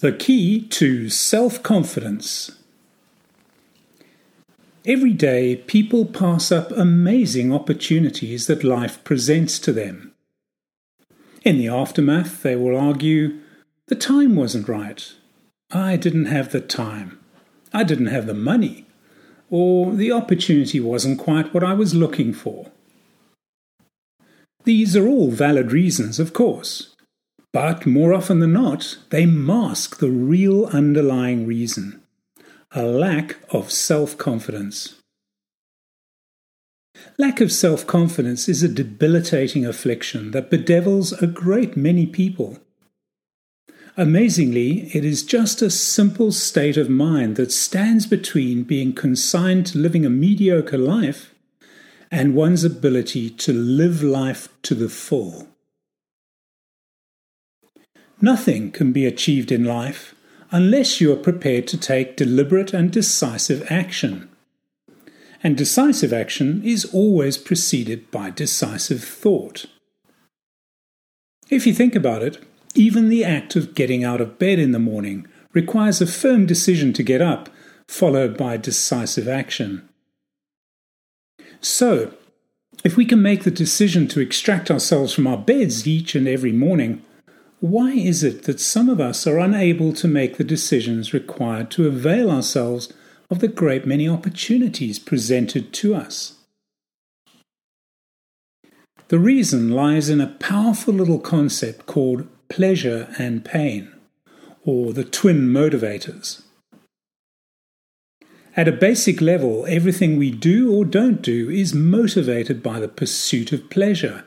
The key to self confidence. Every day, people pass up amazing opportunities that life presents to them. In the aftermath, they will argue, the time wasn't right. I didn't have the time. I didn't have the money. Or the opportunity wasn't quite what I was looking for. These are all valid reasons, of course. But more often than not, they mask the real underlying reason a lack of self confidence. Lack of self confidence is a debilitating affliction that bedevils a great many people. Amazingly, it is just a simple state of mind that stands between being consigned to living a mediocre life and one's ability to live life to the full. Nothing can be achieved in life unless you are prepared to take deliberate and decisive action. And decisive action is always preceded by decisive thought. If you think about it, even the act of getting out of bed in the morning requires a firm decision to get up, followed by decisive action. So, if we can make the decision to extract ourselves from our beds each and every morning, why is it that some of us are unable to make the decisions required to avail ourselves of the great many opportunities presented to us? The reason lies in a powerful little concept called pleasure and pain, or the twin motivators. At a basic level, everything we do or don't do is motivated by the pursuit of pleasure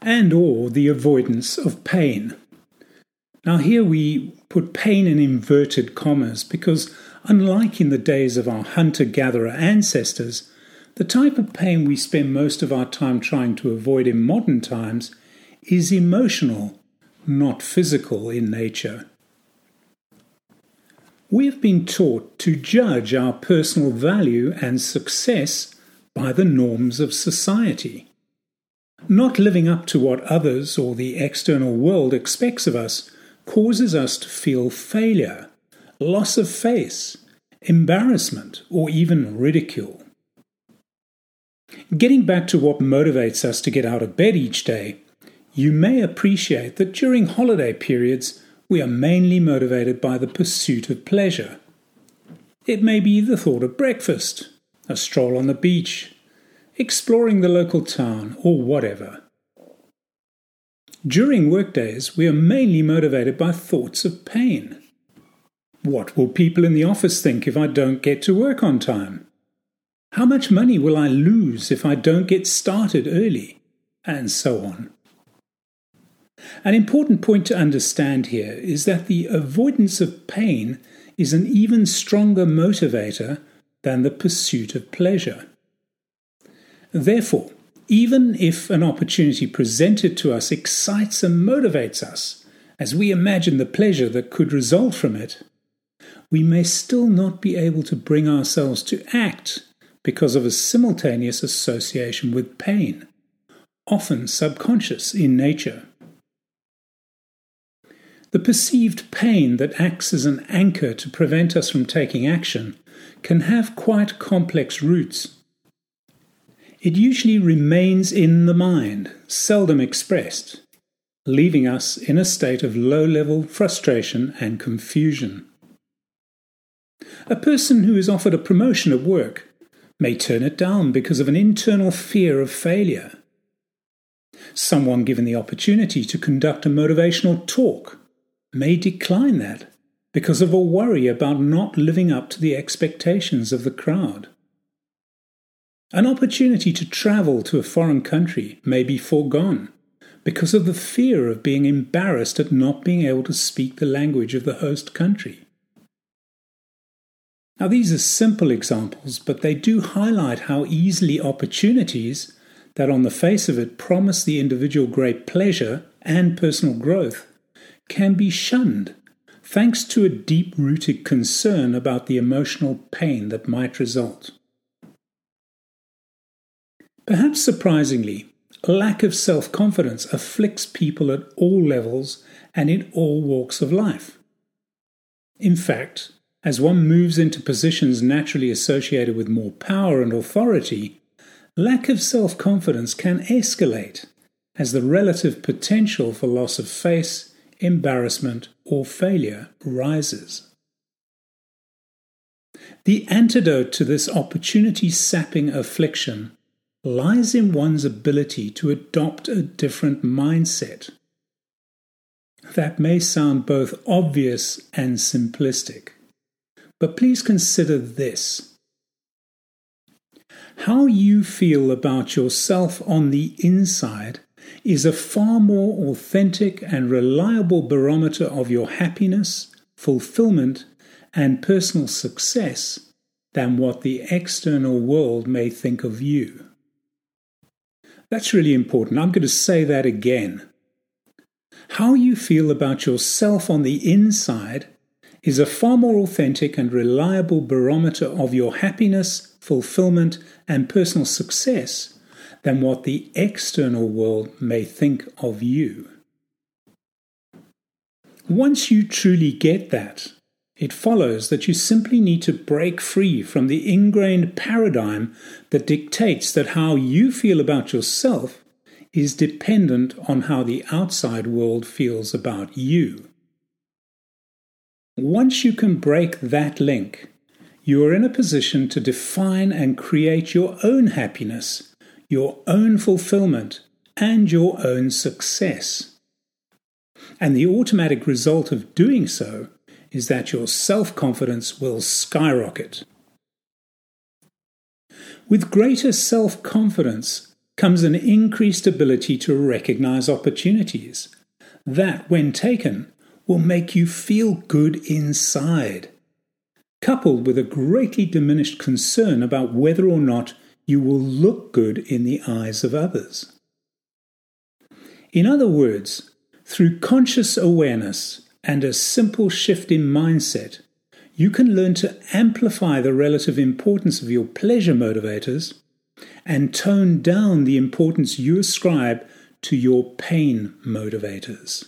and or the avoidance of pain. Now, here we put pain in inverted commas because, unlike in the days of our hunter gatherer ancestors, the type of pain we spend most of our time trying to avoid in modern times is emotional, not physical in nature. We have been taught to judge our personal value and success by the norms of society. Not living up to what others or the external world expects of us causes us to feel failure, loss of face, embarrassment, or even ridicule. Getting back to what motivates us to get out of bed each day, you may appreciate that during holiday periods we are mainly motivated by the pursuit of pleasure. It may be the thought of breakfast, a stroll on the beach, exploring the local town, or whatever. During workdays, we are mainly motivated by thoughts of pain. What will people in the office think if I don't get to work on time? How much money will I lose if I don't get started early? And so on. An important point to understand here is that the avoidance of pain is an even stronger motivator than the pursuit of pleasure. Therefore, even if an opportunity presented to us excites and motivates us, as we imagine the pleasure that could result from it, we may still not be able to bring ourselves to act because of a simultaneous association with pain, often subconscious in nature. The perceived pain that acts as an anchor to prevent us from taking action can have quite complex roots it usually remains in the mind, seldom expressed, leaving us in a state of low level frustration and confusion. A person who is offered a promotion at work may turn it down because of an internal fear of failure. Someone given the opportunity to conduct a motivational talk may decline that because of a worry about not living up to the expectations of the crowd. An opportunity to travel to a foreign country may be foregone because of the fear of being embarrassed at not being able to speak the language of the host country. Now, these are simple examples, but they do highlight how easily opportunities that, on the face of it, promise the individual great pleasure and personal growth can be shunned thanks to a deep rooted concern about the emotional pain that might result. Perhaps surprisingly, lack of self confidence afflicts people at all levels and in all walks of life. In fact, as one moves into positions naturally associated with more power and authority, lack of self confidence can escalate as the relative potential for loss of face, embarrassment, or failure rises. The antidote to this opportunity sapping affliction lies in one's ability to adopt a different mindset. That may sound both obvious and simplistic, but please consider this. How you feel about yourself on the inside is a far more authentic and reliable barometer of your happiness, fulfillment, and personal success than what the external world may think of you. That's really important. I'm going to say that again. How you feel about yourself on the inside is a far more authentic and reliable barometer of your happiness, fulfillment, and personal success than what the external world may think of you. Once you truly get that, it follows that you simply need to break free from the ingrained paradigm that dictates that how you feel about yourself is dependent on how the outside world feels about you. Once you can break that link, you are in a position to define and create your own happiness, your own fulfillment, and your own success. And the automatic result of doing so is that your self confidence will skyrocket. With greater self confidence comes an increased ability to recognize opportunities that, when taken, will make you feel good inside, coupled with a greatly diminished concern about whether or not you will look good in the eyes of others. In other words, through conscious awareness and a simple shift in mindset, you can learn to amplify the relative importance of your pleasure motivators and tone down the importance you ascribe to your pain motivators.